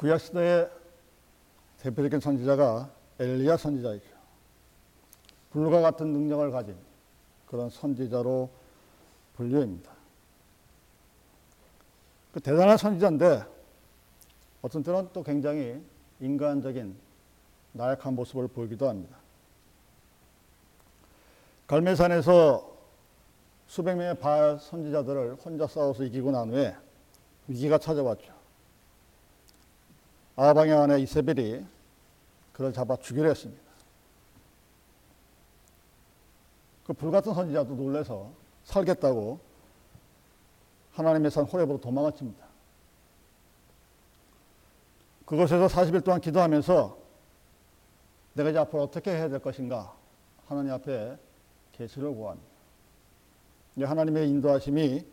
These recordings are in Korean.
구약 시대의 대표적인 선지자가 엘리야 선지자이죠. 불과 같은 능력을 가진 그런 선지자로 분류입니다. 그 대단한 선지자인데 어떤 때는 또 굉장히 인간적인 나약한 모습을 보이기도 합니다. 갈매산에서 수백 명의 바알 선지자들을 혼자 싸워서 이기고 난 후에 위기가 찾아왔죠. 아방의 아내 이세벨이 그를 잡아 죽이려 했습니다. 그 불같은 선지자도 놀래서 살겠다고 하나님의 산 호렙으로 도망을 칩니다. 그곳에서 40일 동안 기도하면서 내가 이제 앞으로 어떻게 해야 될 것인가 하나님 앞에 계시를 구합니다. 하나님의 인도하심이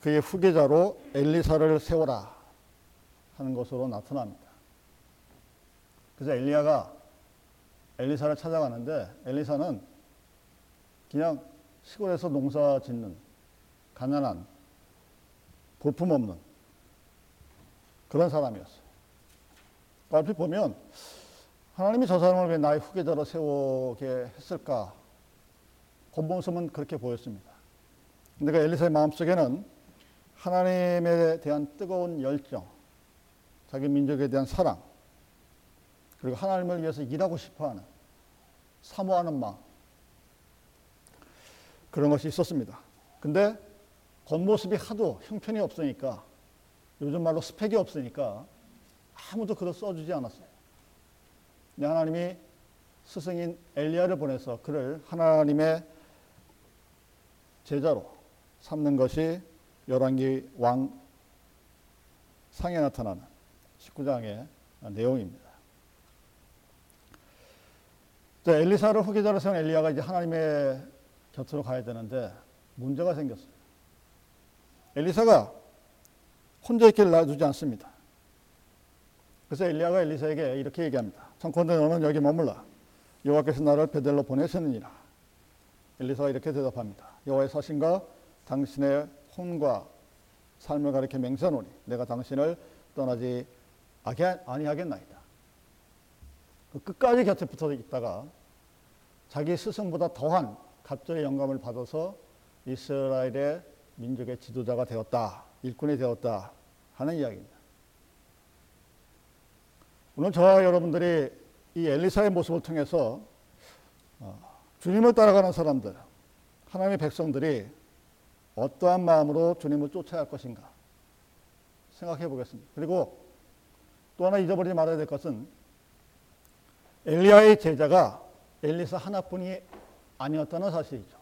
그의 후계자로 엘리사를 세워라 하는 것으로 나타납니다. 그래서 엘리야가 엘리사를 찾아가는데 엘리사는 그냥 시골에서 농사 짓는 가난한 볼품없는 그런 사람이었어요. 얼핏 보면 하나님이 저 사람을 왜 나의 후계자로 세우게 했을까? 겉모습은 그렇게 보였습니다. 근데 그 엘리사의 마음속에는 하나님에 대한 뜨거운 열정, 자기 민족에 대한 사랑, 그리고 하나님을 위해서 일하고 싶어하는, 사모하는 마음, 그런 것이 있었습니다. 근데 겉모습이 하도 형편이 없으니까, 요즘 말로 스펙이 없으니까 아무도 그를 써주지 않았어요. 하나님이 스승인 엘리야를 보내서 그를 하나님의 제자로 삼는 것이 열왕기 왕 상에 나타나는 19장의 내용입니다. 자, 엘리사를 후계자로 세운 엘리야가 이제 하나님의 곁으로 가야 되는데 문제가 생겼어요. 엘리사가 혼자 있기를 놔두지 않습니다. 그래서 엘리야가 엘리사에게 이렇게 얘기합니다. 청컨대 너는 여기 머물라. 여호와께서 나를 베델로 보내셨느니라. 엘리사가 이렇게 대답합니다. 여호와의 사신과 당신의 혼과 삶을 가리켜 맹세하노니 내가 당신을 떠나지 아니하겠나이다. 그 끝까지 곁에 붙어 있다가 자기 스승보다 더한 갑절의 영감을 받아서 이스라엘의 민족의 지도자가 되었다. 일꾼이 되었다. 하는 이야기입니다. 오늘 저와 여러분들이 이 엘리사의 모습을 통해서 어, 주님을 따라가는 사람들, 하나님의 백성들이 어떠한 마음으로 주님을 쫓아야 할 것인가 생각해 보겠습니다. 그리고 또 하나 잊어버리지 말아야 될 것은 엘리야의 제자가 엘리사 하나뿐이 아니었다는 사실이죠.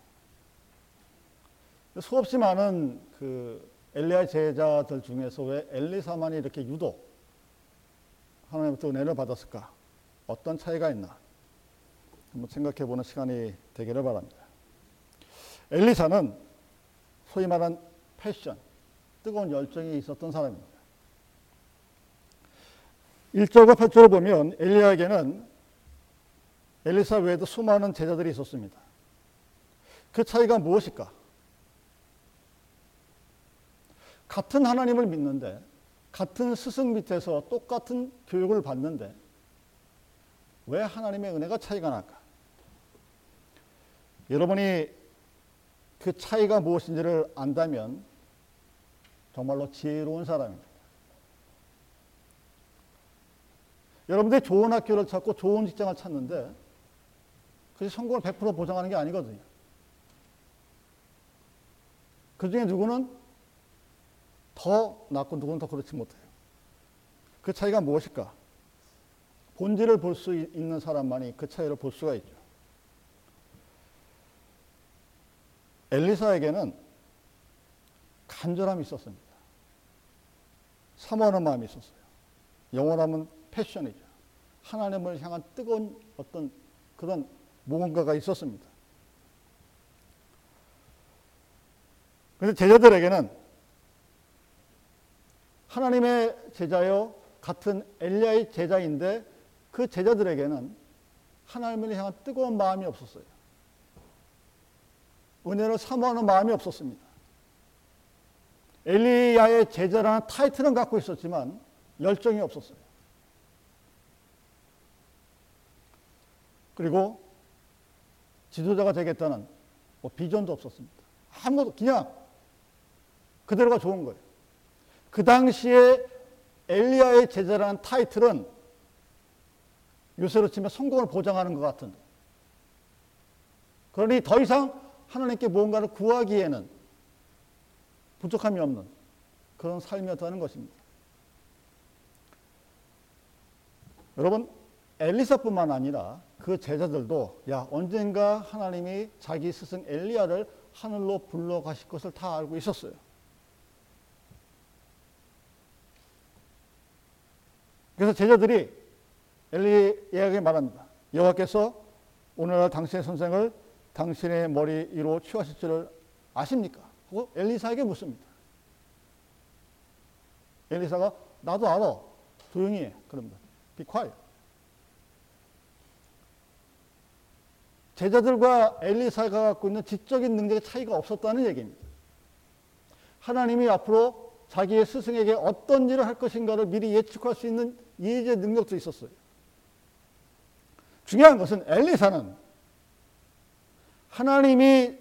수없이 많은 그 엘리야의 제자들 중에서 왜 엘리사만이 이렇게 유독 하나님부터 은혜를 받았을까? 어떤 차이가 있나? 한번 생각해 보는 시간이 되기를 바랍니다. 엘리사는 소위 말한 패션, 뜨거운 열정이 있었던 사람입니다. 1절과 8절을 보면 엘리야에게는 엘리사 외에도 수많은 제자들이 있었습니다. 그 차이가 무엇일까? 같은 하나님을 믿는데, 같은 스승 밑에서 똑같은 교육을 받는데, 왜 하나님의 은혜가 차이가 날까? 여러분이 그 차이가 무엇인지를 안다면 정말로 지혜로운 사람입니다. 여러분들이 좋은 학교를 찾고 좋은 직장을 찾는데 그게 성공을 100% 보장하는 게 아니거든요. 그 중에 누구는 더 낫고 누구는 더 그렇지 못해요. 그 차이가 무엇일까? 본질을 볼 수 있는 사람만이 그 차이를 볼 수가 있죠. 엘리사에게는 간절함이 있었습니다. 사모하는 마음이 있었어요. 영원함은 패션이죠. 하나님을 향한 뜨거운 어떤 그런 무언가가 있었습니다. 그런데 제자들에게는 하나님의 제자요 같은 엘리야의 제자인데 그 제자들에게는 하나님을 향한 뜨거운 마음이 없었어요. 은혜를 사모하는 마음이 없었습니다. 엘리야의 제자라는 타이틀은 갖고 있었지만 열정이 없었어요. 그리고 지도자가 되겠다는 뭐 비전도 없었습니다. 아무것도 그냥 그대로가 좋은 거예요. 그 당시에 엘리야의 제자라는 타이틀은 요새로 치면 성공을 보장하는 것 같은데. 그러니 더 이상 하나님께 무언가를 구하기에는 부족함이 없는 그런 삶이었다는 것입니다. 여러분, 엘리사뿐만 아니라 그 제자들도 야, 언젠가 하나님이 자기 스승 엘리야를 하늘로 불러 가실 것을 다 알고 있었어요. 그래서 제자들이 엘리야에게 말합니다. 여호와께서 오늘날 당신의 선생을 당신의 머리 위로 취하실 줄을 아십니까? 하고 엘리사에게 묻습니다. 엘리사가 나도 알아. 조용히 해. 그럽니다. Be quiet. 제자들과 엘리사가 갖고 있는 지적인 능력의 차이가 없었다는 얘기입니다. 하나님이 앞으로 자기의 스승에게 어떤 일을 할 것인가를 미리 예측할 수 있는 예제 능력도 있었어요. 중요한 것은 엘리사는 하나님이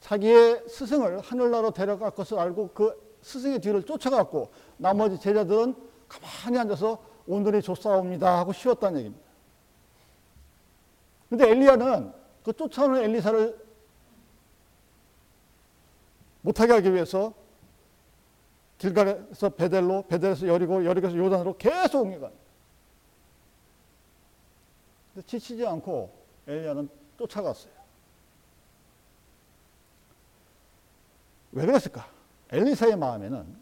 자기의 스승을 하늘나라로 데려갈 것을 알고 그 스승의 뒤를 쫓아갔고 나머지 제자들은 가만히 앉아서 오늘이 좋사옵니다 하고 쉬었다는 얘기입니다. 근데 엘리야는 그 쫓아오는 엘리사를 못하게 하기 위해서 길갈에서 베델로, 베델에서 여리고, 여리고에서 요단으로 계속 옮겨가요. 근데 지치지 않고 엘리야는 쫓아갔어요. 왜 그랬을까? 엘리사의 마음에는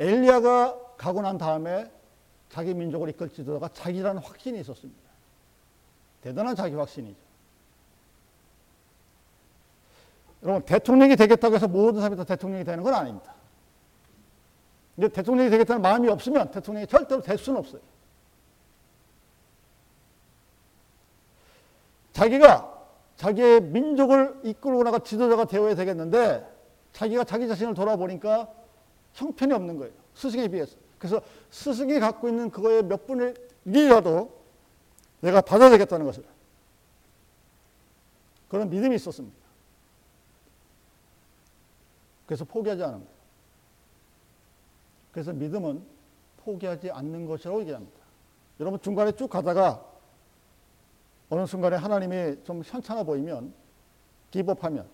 엘리야가 가고 난 다음에 자기 민족을 이끌 지도자가 자기라는 확신이 있었습니다. 대단한 자기 확신이죠. 여러분, 대통령이 되겠다고 해서 모든 사람이 다 대통령이 되는 건 아닙니다. 근데 대통령이 되겠다는 마음이 없으면 대통령이 절대로 될 수는 없어요. 자기가 자기의 민족을 이끌고 나가 지도자가 되어야 되겠는데 자기가 자기 자신을 돌아보니까 형편이 없는 거예요. 스승에 비해서. 그래서 스승이 갖고 있는 그거의 몇 분의 1이라도 내가 받아야 되겠다는 것을. 그런 믿음이 있었습니다. 그래서 포기하지 않은 거예요. 그래서 믿음은 포기하지 않는 것이라고 얘기합니다. 여러분 중간에 쭉 가다가 어느 순간에 하나님이 좀 현찮아 보이면 기법하면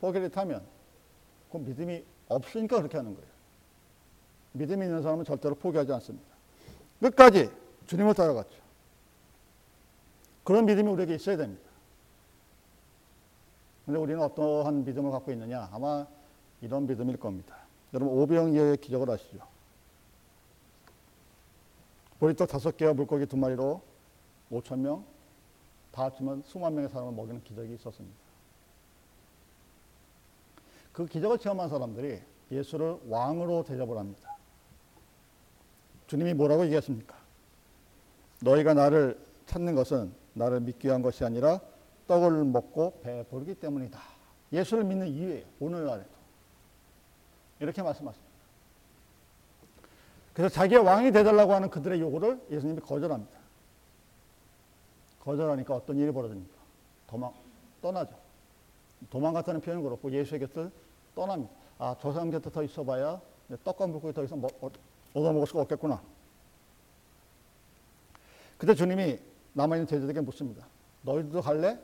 포기를 타면 그 믿음이 없으니까 그렇게 하는 거예요. 믿음이 있는 사람은 절대로 포기하지 않습니다. 끝까지 주님을 따라갔죠. 그런 믿음이 우리에게 있어야 됩니다. 근데 우리는 어떠한 믿음을 갖고 있느냐? 아마 이런 믿음일 겁니다. 여러분 오병이어의 기적을 아시죠? 보리떡 다섯 개와 물고기 두 마리로 5천 명, 다 합치면 수만 명의 사람을 먹이는 기적이 있었습니다. 그 기적을 체험한 사람들이 예수를 왕으로 대접을 합니다. 주님이 뭐라고 얘기했습니까? 너희가 나를 찾는 것은 나를 믿기 위한 것이 아니라 떡을 먹고 배부르기 때문이다. 예수를 믿는 이유예요. 오늘날에도. 이렇게 말씀하십니다. 그래서 자기의 왕이 되달라고 하는 그들의 요구를 예수님이 거절합니다. 거절하니까 어떤 일이 벌어집니까? 도망, 떠나죠. 도망갔다는 표현은 그렇고 예수의 곁을 떠납니다. 아, 저 사람 곁에 더 있어봐야 떡과 물고기 더 이상 먹, 얻어먹을 수가 없겠구나. 그때 주님이 남아있는 제자들에게 묻습니다. 너희들도 갈래?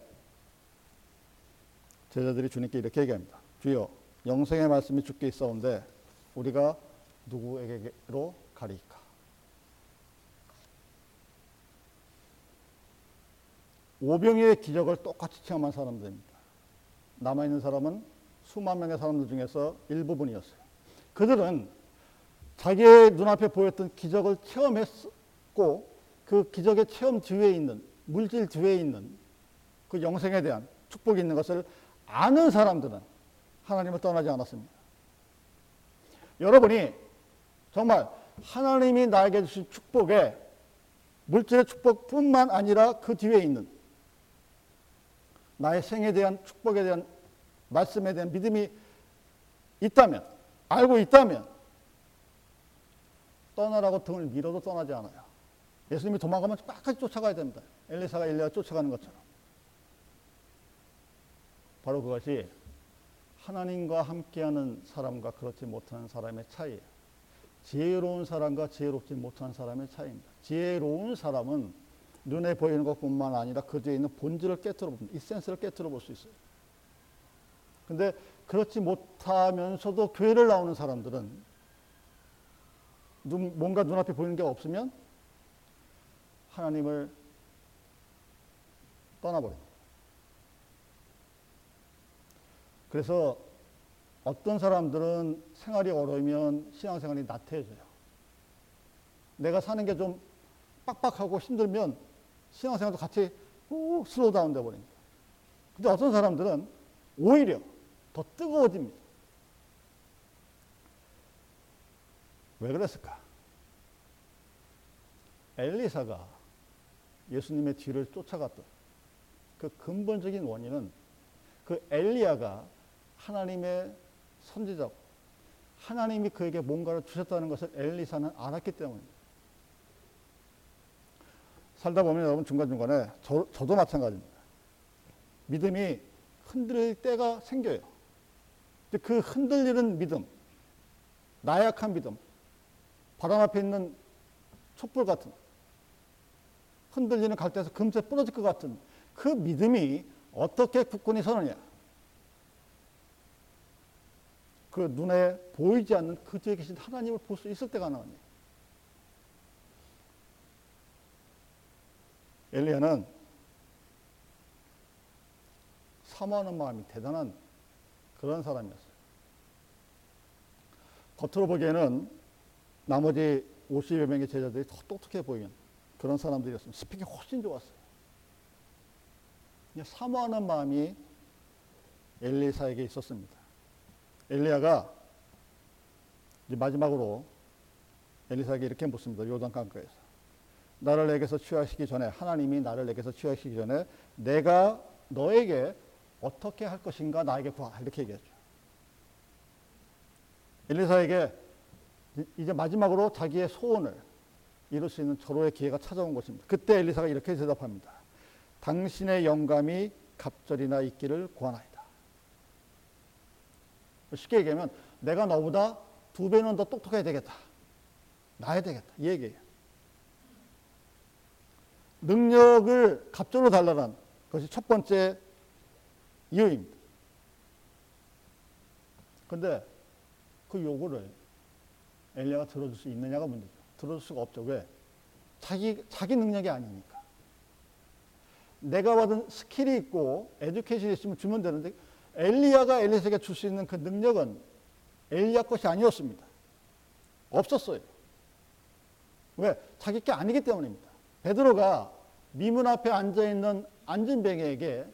제자들이 주님께 이렇게 얘기합니다. 주여, 영생의 말씀이 주께 있어온데 우리가 누구에게로 가리까? 오병이의 기적을 똑같이 체험한 사람들입니다. 남아있는 사람은 수만 명의 사람들 중에서 일부분이었어요. 그들은 자기의 눈앞에 보였던 기적을 체험했고 그 기적의 체험 뒤에 있는 물질 뒤에 있는 그 영생에 대한 축복이 있는 것을 아는 사람들은 하나님을 떠나지 않았습니다. 여러분이 정말 하나님이 나에게 주신 축복에 물질의 축복뿐만 아니라 그 뒤에 있는 나의 생에 대한 축복에 대한 말씀에 대한 믿음이 있다면, 알고 있다면, 떠나라고 등을 밀어도 떠나지 않아요. 예수님이 도망가면 끝까지 쫓아가야 됩니다. 엘리사가 엘리야 쫓아가는 것처럼. 바로 그것이 하나님과 함께하는 사람과 그렇지 못하는 사람의 차이예요. 지혜로운 사람과 지혜롭지 못한 사람의 차이입니다. 지혜로운 사람은 눈에 보이는 것뿐만 아니라 그에 있는 본질을 깨뜨려 봅니다. 이센스를 깨뜨려 볼 수 있어요. 근데 그렇지 못하면서도 교회를 나오는 사람들은 눈, 뭔가 눈앞에 보이는 게 없으면 하나님을 떠나버립니다. 그래서 어떤 사람들은 생활이 어려우면 신앙생활이 나태해져요. 내가 사는 게 좀 빡빡하고 힘들면 신앙생활도 같이 후 slow down 돼 버립니다. 근데 어떤 사람들은 오히려 더 뜨거워집니다. 왜 그랬을까? 엘리사가 예수님의 뒤를 쫓아갔던 그 근본적인 원인은 그 엘리야가 하나님의 선지자고 하나님이 그에게 뭔가를 주셨다는 것을 엘리사는 알았기 때문입니다. 살다 보면 여러분 중간중간에 저, 저도 마찬가지입니다. 믿음이 흔들릴 때가 생겨요. 근데 그 흔들리는 믿음, 나약한 믿음, 바람 앞에 있는 촛불 같은 흔들리는 갈대에서 금세 부러질 것 같은 그 믿음이 어떻게 굳건히 서느냐. 그 눈에 보이지 않는 그 뒤에 계신 하나님을 볼 수 있을 때가 나오니. 엘리야는 사모하는 마음이 대단한 그런 사람이었어요. 겉으로 보기에는 나머지 50여 명의 제자들이 더 똑똑해 보이는 그런 사람들이었습니다. 스펙이 훨씬 좋았어요. 사모하는 마음이 엘리사에게 있었습니다. 엘리야가 마지막으로 엘리사에게 이렇게 묻습니다. 요단 강가에서. 나를 내게서 취하시기 전에 하나님이 나를 내게서 취하시기 전에 내가 너에게 어떻게 할 것인가 나에게 구하 이렇게 얘기했죠. 엘리사에게 이제 마지막으로 자기의 소원을 이룰 수 있는 절호의 기회가 찾아온 것입니다. 그때 엘리사가 이렇게 대답합니다. 당신의 영감이 갑절이나 있기를 구하나이다. 쉽게 얘기하면 내가 너보다 두 배는 더 똑똑해야 되겠다. 나야 되겠다. 이 얘기예요. 능력을 갑절로 달라는 것이 첫 번째 이유입니다. 근데 그 요구를 엘리야가 들어줄 수 있느냐가 문제죠. 들어줄 수가 없죠. 왜? 자기, 자기 능력이 아니니까. 내가 받은 skill이 있고 education이 있으면 주면 되는데 엘리야가 엘리사에게 줄 수 있는 그 능력은 엘리야 것이 아니었습니다. 없었어요. 왜? 자기 게 아니기 때문입니다. 베드로가 미문 앞에 앉아 있는 안진뱅에게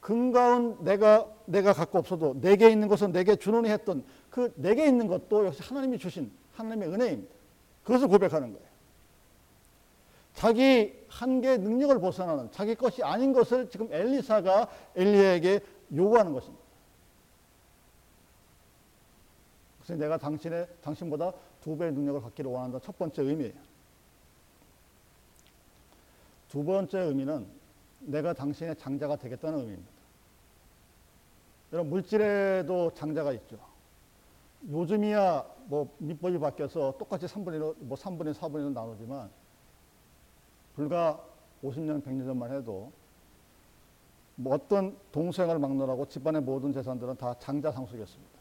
금가운 내가 내가 갖고 없어도 내게 있는 것은 내게 주노니 했던 그 내게 있는 것도 역시 하나님이 주신 하나님의 은혜입니다. 그것을 고백하는 거예요. 자기 한계 능력을 벗어나는 자기 것이 아닌 것을 지금 엘리사가 엘리에게 요구하는 것입니다. 그래서 내가 당신의 당신보다 두 배의 능력을 갖기를 원한다. 첫 번째 의미예요. 두 번째 의미는 내가 당신의 장자가 되겠다는 의미입니다. 여러분 물질에도 장자가 있죠. 요즘이야 뭐 민법이 바뀌어서 똑같이 3분의 1, 뭐 3분의 4분의 1 나누지만 불과 50년, 100년 전만 해도 뭐 어떤 동생을 막론하고 집안의 모든 재산들은 다 장자 상속이었습니다.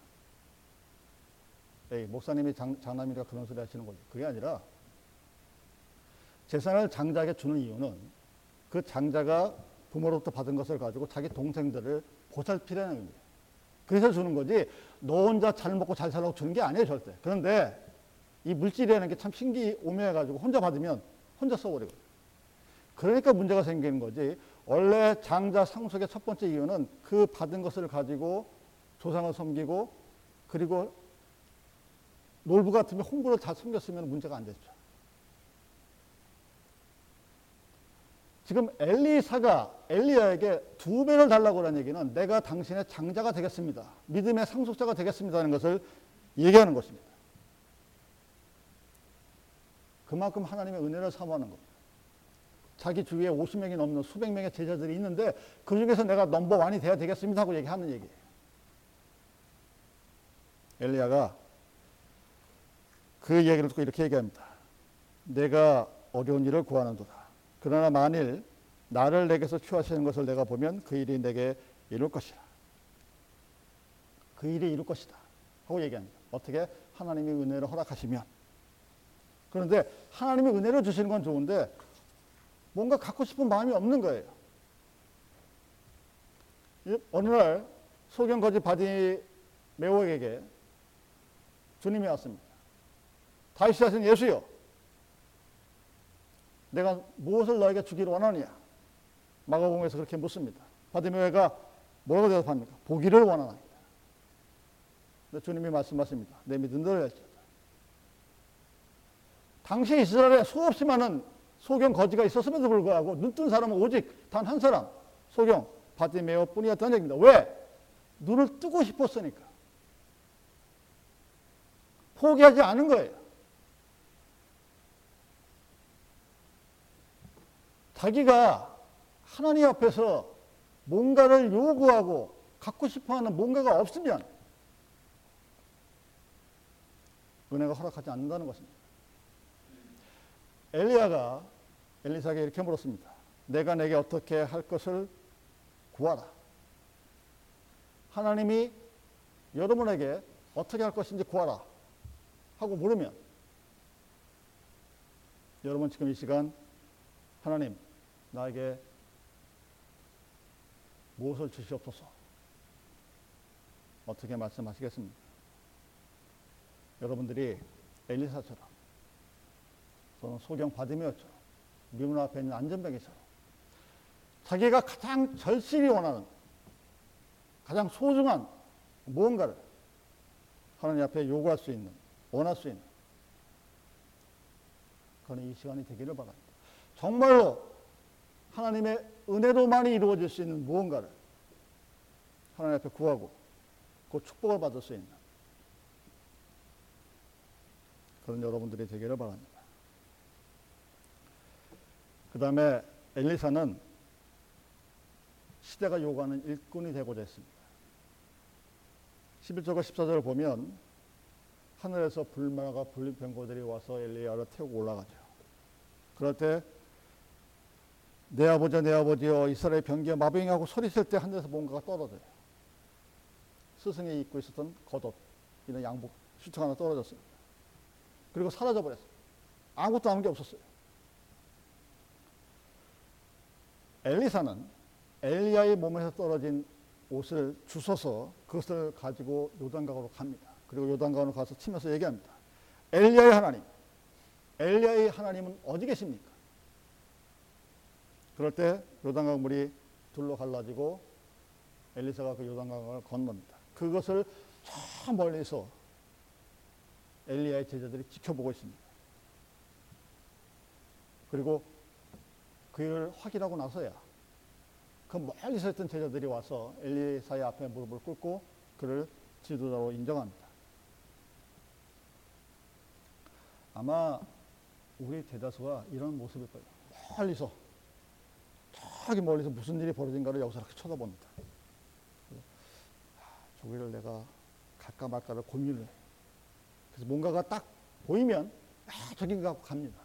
에이, 목사님이 장, 장남이라 그런 소리 하시는 거지. 그게 아니라 재산을 장자에게 주는 이유는 그 장자가 부모로부터 받은 것을 가지고 자기 동생들을 보살피라는 의미예요. 그래서 주는 거지 너 혼자 잘 먹고 잘 살라고 주는 게 아니에요 절대. 그런데 이 물질이라는 게 참 신기 오묘해가지고 혼자 받으면 혼자 써버리고 그러니까 문제가 생기는 거지. 원래 장자 상속의 첫 번째 이유는 그 받은 것을 가지고 조상을 섬기고 그리고 놀부 같으면 홍보를 잘 섬겼으면 문제가 안 됐죠. 지금 엘리사가 엘리야에게 두 배를 달라고 하는 얘기는 내가 당신의 장자가 되겠습니다. 믿음의 상속자가 되겠습니다는 것을 얘기하는 것입니다. 그만큼 하나님의 은혜를 사모하는 겁니다. 자기 주위에 50명이 넘는 수백 명의 제자들이 있는데 그 중에서 내가 넘버 원이 돼야 되겠습니다 하고 얘기하는 얘기예요. 엘리야가 그 얘기를 듣고 이렇게 얘기합니다. 내가 어려운 일을 구하는도다. 그러나 만일 나를 내게서 취하시는 것을 내가 보면 그 일이 내게 이룰 것이라. 그 일이 이룰 것이다. 하고 얘기합니다. 어떻게 하나님이 은혜를 허락하시면. 그런데 하나님이 은혜를 주시는 건 좋은데 뭔가 갖고 싶은 마음이 없는 거예요. 어느 날 소경 거지 바디메오에게 주님이 왔습니다. 다윗의 자손 예수여, 내가 무엇을 너에게 주기를 원하느냐? 마가복음에서 그렇게 묻습니다. 바디메오가 뭐라고 대답합니까? 보기를 원하나이다. 주님이 말씀하십니다. 네 믿음대로 할지어다. 당시 이스라엘에 수없이 많은 소경 거지가 있었음에도 불구하고 눈뜬 사람은 오직 단 한 사람, 소경 바디메오 뿐이었다는 얘기입니다. 왜? 눈을 뜨고 싶었으니까. 포기하지 않은 거예요. 자기가 하나님 앞에서 뭔가를 요구하고 갖고 싶어 하는 뭔가가 없으면 은혜가 허락하지 않는다는 것입니다. 엘리야가 엘리사에게 이렇게 물었습니다. 내가 내게 어떻게 할 것을 구하라. 하나님이 여러분에게 어떻게 할 것인지 구하라. 하고 물으면 여러분 지금 이 시간 하나님 나에게 무엇을 주시옵소서 어떻게 말씀하시겠습니까? 여러분들이 엘리사처럼 또는 소경 바디메어처럼 미문 앞에 있는 안전병이처럼 자기가 가장 절실히 원하는 가장 소중한 무언가를 하나님 앞에 요구할 수 있는 원할 수 있는 그런 이 시간이 되기를 바랍니다. 정말로 하나님의 은혜로만이 이루어질 수 있는 무언가를 하나님 앞에 구하고 그 축복을 받을 수 있는 그런 여러분들이 되기를 바랍니다. 그 다음에 엘리사는 시대가 요구하는 일꾼이 되고자 했습니다. 11절과 14절을 보면 하늘에서 불마가 불린 병거들이 와서 엘리야를 태우고 올라가죠. 그럴 때 내 아버지 내 아버지여 이스라엘 병기에 마병하고 소리칠 때 하늘에서 뭔가가 떨어져요. 스승이 입고 있었던 겉옷 이런 양복 수청 하나 떨어졌습니다. 그리고 사라져 버렸어요. 아무것도 남은 게 없었어요. 엘리사는 엘리야의 몸에서 떨어진 옷을 주워서 그것을 가지고 요단강으로 갑니다. 그리고 요단강으로 가서 치면서 얘기합니다. 엘리야의 하나님, 엘리야의 하나님은 어디 계십니까? 그럴 때 요단강 물이 둘로 갈라지고 엘리사가 그 요단강을 건넙니다. 그것을 저 멀리서 엘리야의 제자들이 지켜보고 있습니다. 그리고 그 일을 확인하고 나서야 그 멀리서 있던 제자들이 와서 엘리사의 앞에 무릎을 꿇고 그를 지도자로 인정합니다. 아마 우리 대다수가 이런 모습일 거예요. 멀리서 저기 멀리서 무슨 일이 벌어진가를 여기서 이렇게 쳐다봅니다. 저기를 내가 갈까 말까를 고민을 해요. 그래서 뭔가가 딱 보이면 아 저긴가 하고 갑니다.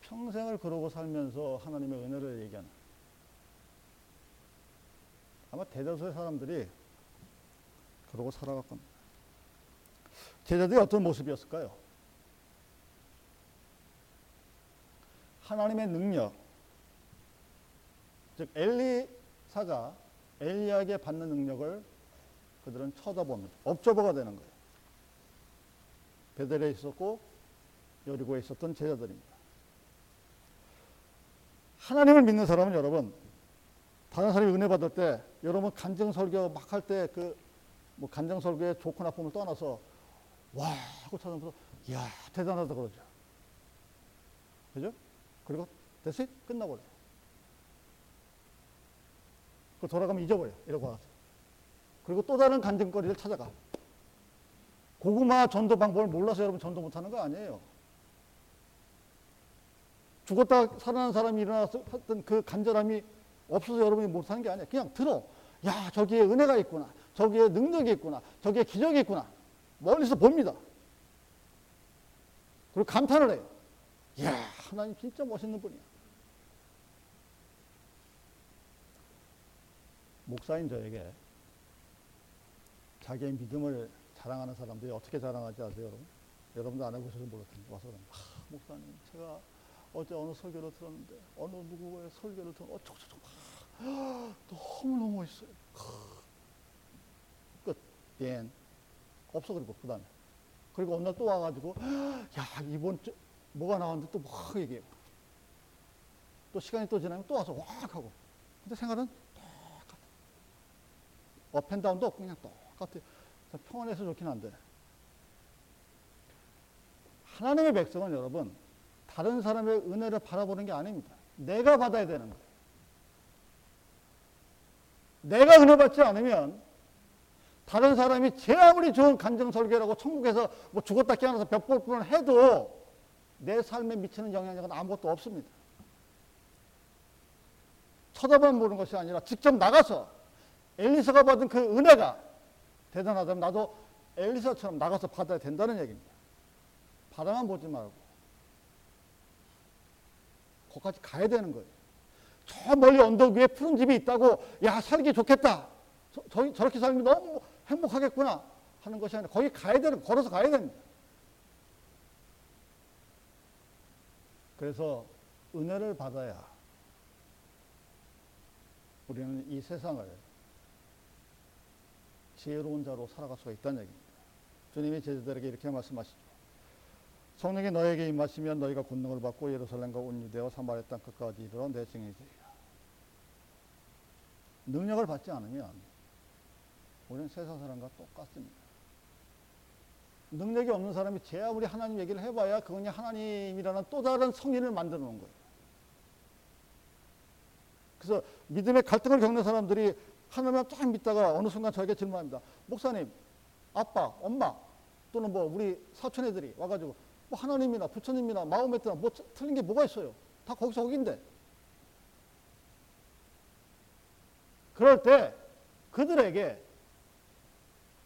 평생을 그러고 살면서 하나님의 은혜를 얘기하는 아마 대다수의 사람들이 그러고 살아갈 겁니다. 제자들이 어떤 모습이었을까요? 하나님의 능력, 즉 엘리사가 엘리야에게 받는 능력을 그들은 쳐다봅니다. 업저버가 되는 거예요. 베델에 있었고 여리고에 있었던 제자들입니다. 하나님을 믿는 사람은 여러분 다른 사람이 은혜 받을 때 여러분 간증 설교 막 할 때 그 뭐 간증 설교의 좋고 나쁨을 떠나서 와 하고 찾아보면서 이야 대단하다 그러죠. 그죠? 그리고 됐어 끝나버려. 그 돌아가면 잊어버려. 이러고 와서. 그리고 또 다른 간증거리를 찾아가. 고구마 전도 방법을 몰라서 여러분 전도 못하는 거 아니에요. 죽었다 살아난 사람이 일어나서 했던 그 간절함이 없어서 여러분이 못하는 게 아니야. 그냥 들어. 야, 저기에 은혜가 있구나. 저기에 능력이 있구나. 저기에 기적이 있구나. 멀리서 봅니다. 그리고 감탄을 해요. 이야, 하나님 진짜 멋있는 분이야. 목사인 저에게 자기의 믿음을 자랑하는 사람들이 어떻게 자랑하지 아세요, 여러분? 여러분도 안 해보셔서 텐데 와서 그러면 아, 목사님, 제가 어제 어느 설교를 들었는데 어느 누구의 설교를 들었는데 어쩌고저쩌고 아, 너무너무 멋있어요. 끝. 예. 없어 그리고 그 다음에. 그리고 어느 날 또 와가지고 야 이번 주 뭐가 나왔는데 또 막 얘기해요. 또 시간이 또 지나면 또 와서 왁 하고. 근데 생활은 똑같아. 업앤다운도 그냥 똑같아요. 평안해서 좋긴 한데. 하나님의 백성은 여러분 다른 사람의 은혜를 바라보는 게 아닙니다. 내가 받아야 되는 거예요. 내가 은혜 받지 않으면 다른 사람이 제 아무리 좋은 간증 설교라고 천국에서 뭐 죽었다 깨어나서 벽볼 뿐을 해도 내 삶에 미치는 영향력은 아무것도 없습니다. 쳐다만 보는 것이 아니라 직접 나가서 엘리사가 받은 그 은혜가 대단하다면 나도 엘리사처럼 나가서 받아야 된다는 얘기입니다. 바라만 보지 말고 거기까지 가야 되는 거예요. 저 멀리 언덕 위에 푸른 집이 있다고 야 살기 좋겠다. 저, 저, 저렇게 살면 너무 행복하겠구나 하는 것이 아니라 거기 가야 되는 걸어서 가야 됩니다. 그래서 은혜를 받아야 우리는 이 세상을 지혜로운 자로 살아갈 수가 있다는 얘기입니다. 주님이 제자들에게 이렇게 말씀하시죠. 성령이 너에게 임하시면 너희가 권능을 받고 예루살렘과 온 유대와 사마리아 땅 끝까지 이르러 내 증인이 되리라. 능력을 받지 않으면 우리는 세상 사람과 똑같습니다. 능력이 없는 사람이 제 아무리 하나님 얘기를 해봐야 그건 하나님이라는 또 다른 성인을 만들어 놓은 거예요. 그래서 믿음의 갈등을 겪는 사람들이 하나님을 쫙 믿다가 어느 순간 저에게 질문합니다. 목사님, 아빠, 엄마 또는 뭐 우리 사촌 애들이 와가지고 뭐 하나님이나 부처님이나 마음에 드나 뭐 틀린 게 뭐가 있어요? 다 거기서 거긴데. 그럴 때 그들에게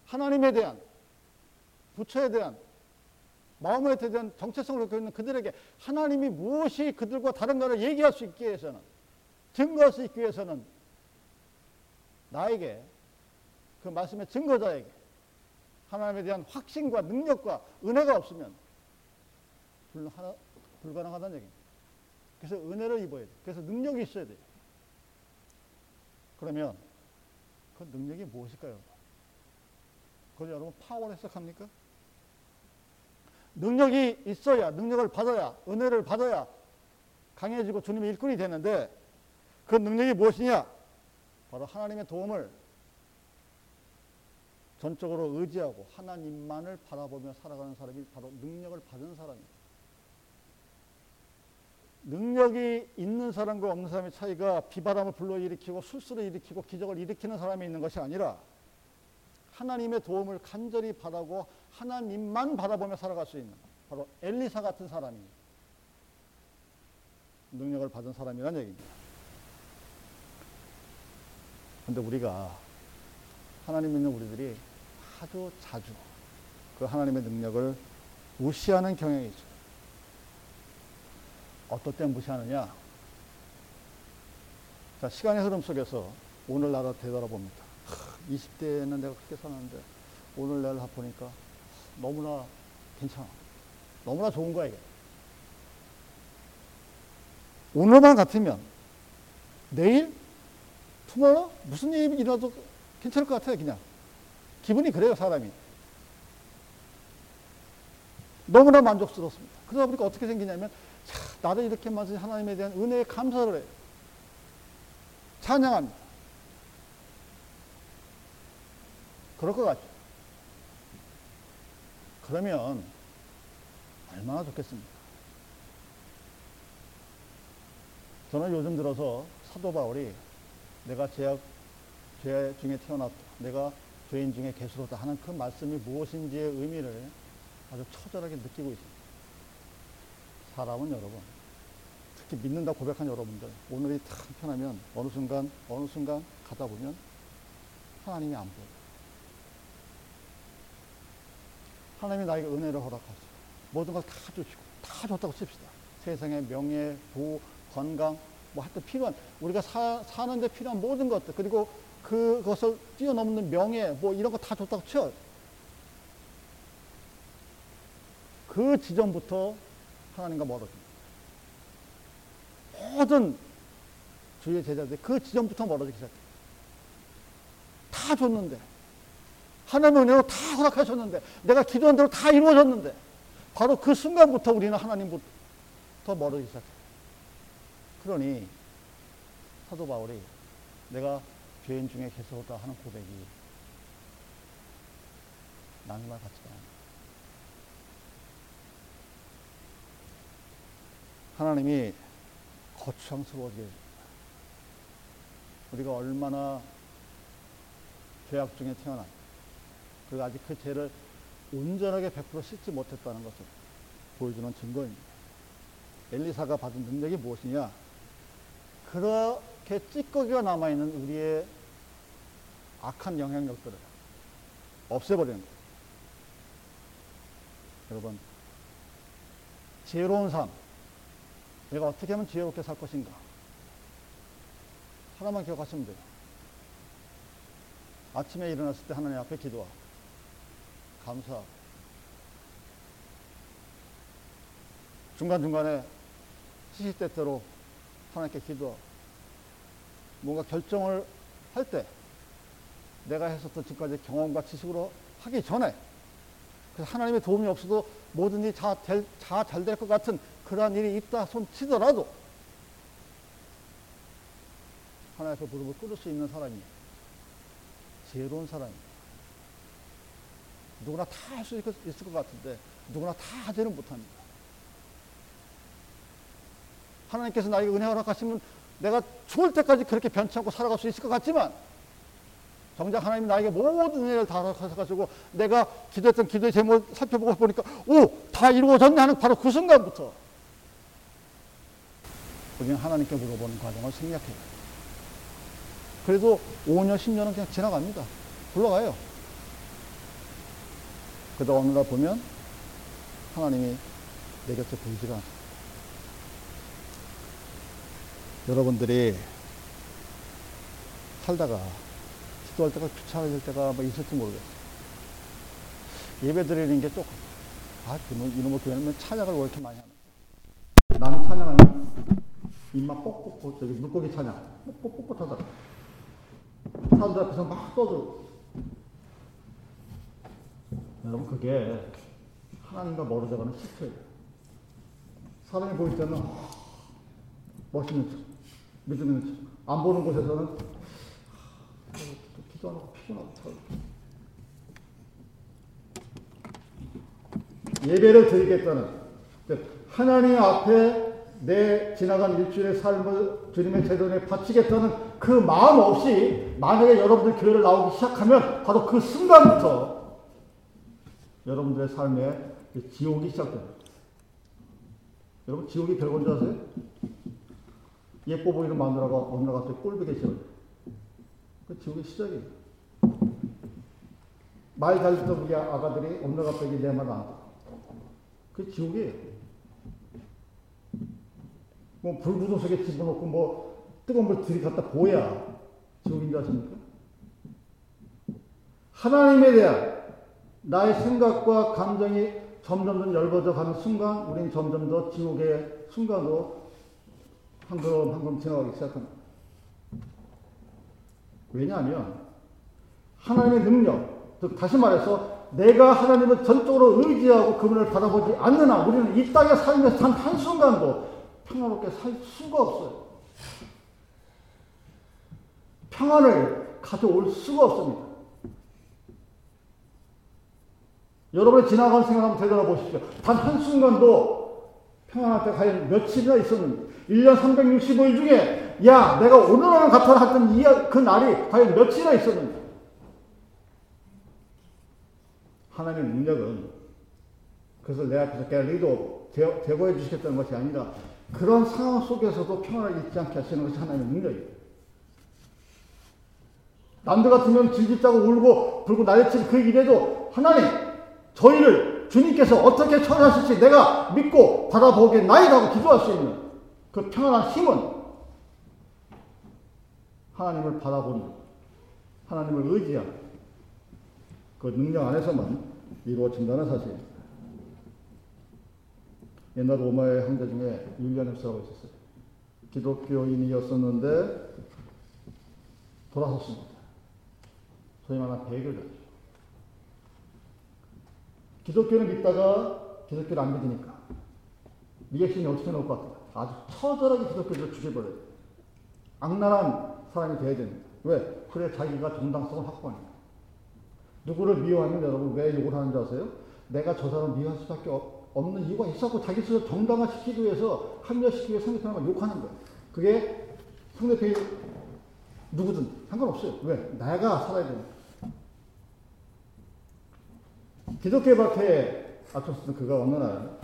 하나님에 대한 부처에 대한 마음에 대한 정체성을 갖고 있는 그들에게 하나님이 무엇이 그들과 다른가를 얘기할 수 있기 위해서는 증거할 수 있기 위해서는 나에게 그 말씀의 증거자에게 하나님에 대한 확신과 능력과 은혜가 없으면 불가능, 불가능하다는 얘기입니다. 그래서 은혜를 입어야 돼. 그래서 능력이 있어야 돼요. 그러면 그 능력이 무엇일까요? 그걸 여러분 파워로 해석합니까? 능력이 있어야, 능력을 받아야, 은혜를 받아야 강해지고 주님의 일꾼이 되는데 그 능력이 무엇이냐? 바로 하나님의 도움을 전적으로 의지하고 하나님만을 바라보며 살아가는 사람이 바로 능력을 받은 사람입니다. 능력이 있는 사람과 없는 사람의 차이가 비바람을 불러일으키고 술수를 일으키고 기적을 일으키는 사람이 있는 것이 아니라 하나님의 도움을 간절히 바라고 하나님만 바라보며 살아갈 수 있는 바로 엘리사 같은 사람이 능력을 받은 사람이란 얘기입니다. 근데 우리가 하나님 믿는 우리들이 아주 자주 그 하나님의 능력을 무시하는 경향이 있죠. 어떨 때 무시하느냐? 자, 시간의 흐름 속에서 오늘날을 되돌아봅니다. 20대에는 내가 그렇게 살았는데 오늘날 보니까 너무나 괜찮아. 너무나 좋은 거야, 이게. 오늘만 같으면 내일, 투모로 무슨 일이 일어나도 괜찮을 것 같아요, 그냥. 기분이 그래요, 사람이. 너무나 만족스럽습니다. 그러다 보니까 어떻게 생기냐면 나를 이렇게 만드신 하나님에 대한 은혜에 감사를 해요. 찬양합니다. 그럴 것 같죠. 그러면 얼마나 좋겠습니까? 저는 요즘 들어서 사도 바울이 내가 죄악, 죄 중에 태어났다. 내가 죄인 중에 개수로다 하는 그 말씀이 무엇인지의 의미를 아주 처절하게 느끼고 있습니다. 사람은 여러분, 특히 믿는다 고백한 여러분들, 오늘이 탁 편하면 어느 순간, 어느 순간 가다 보면 하나님이 안 보여요. 하나님이 나에게 은혜를 허락하시고, 모든 걸 다 주시고, 다 줬다고 칩시다. 세상의 명예, 도, 건강, 뭐 하여튼 필요한, 우리가 사, 사는데 필요한 모든 것들, 그리고 그것을 뛰어넘는 명예, 뭐 이런 거 다 줬다고 쳐요. 그 지점부터 하나님과 멀어집니다. 모든 주의 제자들 그 지점부터 멀어지기 시작해요. 다 줬는데 하나님의 은혜로 다 허락하셨는데 내가 기도한 대로 다 이루어졌는데 바로 그 순간부터 우리는 하나님부터 멀어지기 시작해요. 그러니 사도 바울이 내가 죄인 중에 계속다 하는 고백이 낭만 같지가 않아요. 하나님이 거추장스러워지게 해줍니다. 우리가 얼마나 죄악 중에 태어난 그리고 아직 그 죄를 온전하게 100% 씻지 못했다는 것을 보여주는 증거입니다. 엘리사가 받은 능력이 무엇이냐? 그렇게 찌꺼기가 남아있는 우리의 악한 영향력들을 없애버리는 거예요. 여러분, 지혜로운 삶, 내가 어떻게 하면 지혜롭게 살 것인가? 하나만 기억하시면 돼요. 아침에 일어났을 때 하나님 앞에 기도하고, 감사하고, 중간중간에 시시때때로 하나님께 기도하고, 뭔가 결정을 할 때, 내가 했었던 지금까지 경험과 지식으로 하기 전에, 그래서 하나님의 도움이 없어도 모든 일이 다잘될 것 같은 그러한 일이 있다 손 치더라도 하나님 앞에 무릎을 꿇을 수 있는 사람이 지혜로운 사람이 누구나 다 할 수 있을 것 같은데 누구나 다 하지는 못합니다. 하나님께서 나에게 은혜 허락하시면 내가 죽을 때까지 그렇게 변치 않고 살아갈 수 있을 것 같지만 정작 하나님 나에게 모든 은혜를 다 허락하셔가지고 내가 기도했던 기도의 제목을 살펴보고 보니까 오! 다 이루어졌네 하는 바로 그 순간부터 우리는 하나님께 물어보는 과정을 생략해요. 그래도 5년, 10년은 그냥 지나갑니다. 굴러가요. 그러다 어느 날 보면 하나님이 내 곁에 보이지가 않습니다. 여러분들이 살다가 기도할 때가 귀찮아질 때가 뭐 있을지 모르겠어요. 예배 드리는 게 조금, 아, 이놈의 교회는 찬양을 왜 이렇게 많이 하는 남이 찬양하면 입만 뻑뻑, 저기 물고기 찬양. 뻑뻑뻑 하다가. 사람들 앞에서 막 떠들고. 여러분, 그게 하나님과 멀어져가는 시초예요. 사람이 보일 때는 멋있는 척, 믿음있는 척. 안 보는 곳에서는 기도 안 하고 피곤하고 예배를 드리겠다는 하나님 앞에 내 지나간 일주일의 삶을 주님의 재단에 바치겠다는 그 마음 없이 만약에 여러분들 교회를 나오기 시작하면 바로 그 순간부터 여러분들의 삶에 지옥이 시작됩니다. 여러분 지옥이 별건 줄 아세요? 예뻐 보이는 마누라가 어느 날 갑자기 꼴보기 싫어요. 그 지옥의 시작이에요. 말잘 듣던 우리 아가들이 어느 날 갑자기 내말 안. 그 지옥이에요. 뭐 불구도 속에 집어넣고 뭐 뜨거운 물 들이갖다 보야 지옥인 줄 아십니까? 하나님에 대한 나의 생각과 감정이 점점 더 열버져 가는 순간 우리는 점점 더 지옥의 순간으로 한 걸음 한 걸음 지나가기 시작합니다. 왜냐하면 하나님의 능력, 즉 다시 말해서 내가 하나님을 전적으로 의지하고 그분을 바라보지 않는 한 우리는 이 땅에 살면서 단 한순간도 평화롭게 살 수가 없어요. 평안을 가져올 수가 없습니다. 여러분의 지나간 생각 한번 되돌아보십시오. 단 한순간도 평안할 때 과연 며칠이나 있었는지. 1년 365일 중에, 야, 내가 오늘 하는 같아 했던 이, 그 날이 과연 며칠이나 있었는지. 하나님의 능력은 그것을 내 앞에서 갤리도 제거해 주시겠다는 것이 아니라 그런 상황 속에서도 평안을 잊지 않게 하시는 것이 하나님의 능력이에요. 남들 같으면 질질 짜고 울고 불고 난리칠 그 일에도 하나님 저희를 주님께서 어떻게 처리하실지 내가 믿고 바라보겠나이라고 기도할 수 있는 그 평안한 힘은 하나님을 바라보는 하나님을 의지하는 그 능력 안에서만 이루어진다는 사실. 옛날 로마의 황제 중에 율리아누스라고 있었어요. 기독교인이었었는데 돌아섰습니다. 소위 말하는 배교자죠. 기독교를 믿다가 기독교를 안 믿으니까 리액션이 어떻게 나올 것 같아요? 아주 처절하게 기독교를 죽여버려요. 악랄한 사람이 돼야 됩니다. 왜? 그래 자기가 정당성을 확보하니까. 누구를 미워하면 여러분 왜 욕을 하는지 아세요? 내가 저 사람 미워할 수밖에 없는 이유가 있었고 자기 스스로 정당화시키기 위해서 합리화시키기 위해서 상대편을 욕하는 거예요. 그게 상대편이 누구든 상관없어요. 왜? 내가 살아야 되니까. 기독교 박해에 앞섰던 그가 어느 날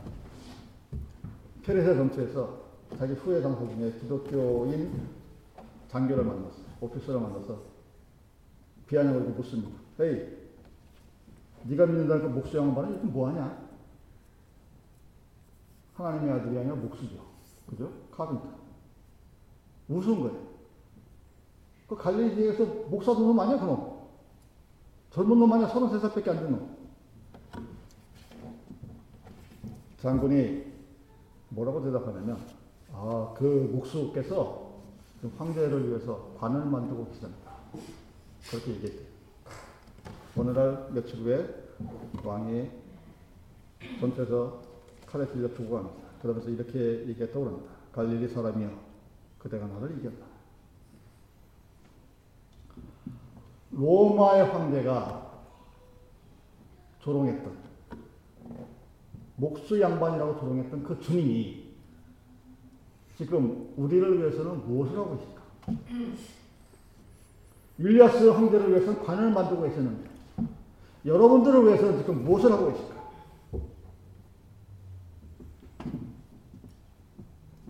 페르시아 전투에서 자기 후예 장소 중에 기독교인 장교를 만났어요. 오피서를 만나서 비아냥을 묻습니다. 에이, 네가 믿는다니까 목수 양반은 이렇게 뭐하냐? 하나님의 아들이 아니라 목수죠. 그죠? 카빈터. 우스운 거예요. 그 갈릴리 지역에서 목사 놈 아니야, 그 놈? 젊은 놈 아니야, 33살밖에 안 된 놈. 장군이 뭐라고 대답하냐면, 아, 그 목수께서 그 황제를 위해서 관을 만들고 계십니다. 그렇게 얘기했대요. 오늘날 며칠 후에 왕이 전투에서 칼에 들려 죽어갑니다. 그러면서 이렇게 얘기했다고 합니다. 갈릴리 사람이여, 그대가 나를 이겼다. 로마의 황제가 조롱했던 목수 양반이라고 조롱했던 그 주님이 지금 우리를 위해서는 무엇을 하고 계실까? 율리아스 황제를 위해서는 관을 만들고 계셨는데 여러분들을 위해서는 지금 무엇을 하고 계실까?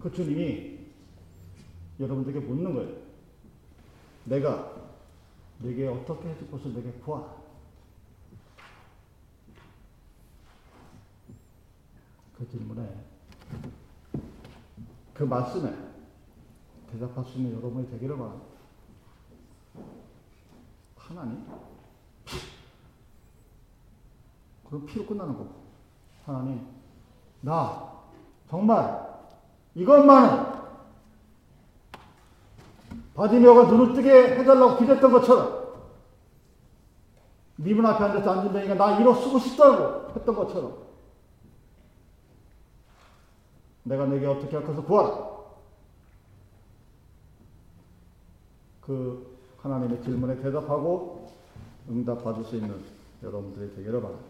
그 주님이 여러분들에게 묻는 거예요. 내가 내게 어떻게 해줄 것을 내게 구하라. 그 질문에 그 말씀에 대답할 수 있는 여러분이 되기를 바랍니다. 하나님? 그럼 피로 끝나는 거고. 하나님, 나 정말 이것만은 바디메어가 눈을 뜨게 해달라고 기도했던 것처럼 미분 앞에 앉아서 앉은 다니까 나 이로 쓰고 싶다고 했던 것처럼 내가 내게 어떻게 할 것을 구하라. 그 하나님의 질문에 대답하고 응답 받을 수 있는 여러분들이 되기를 바랍니다.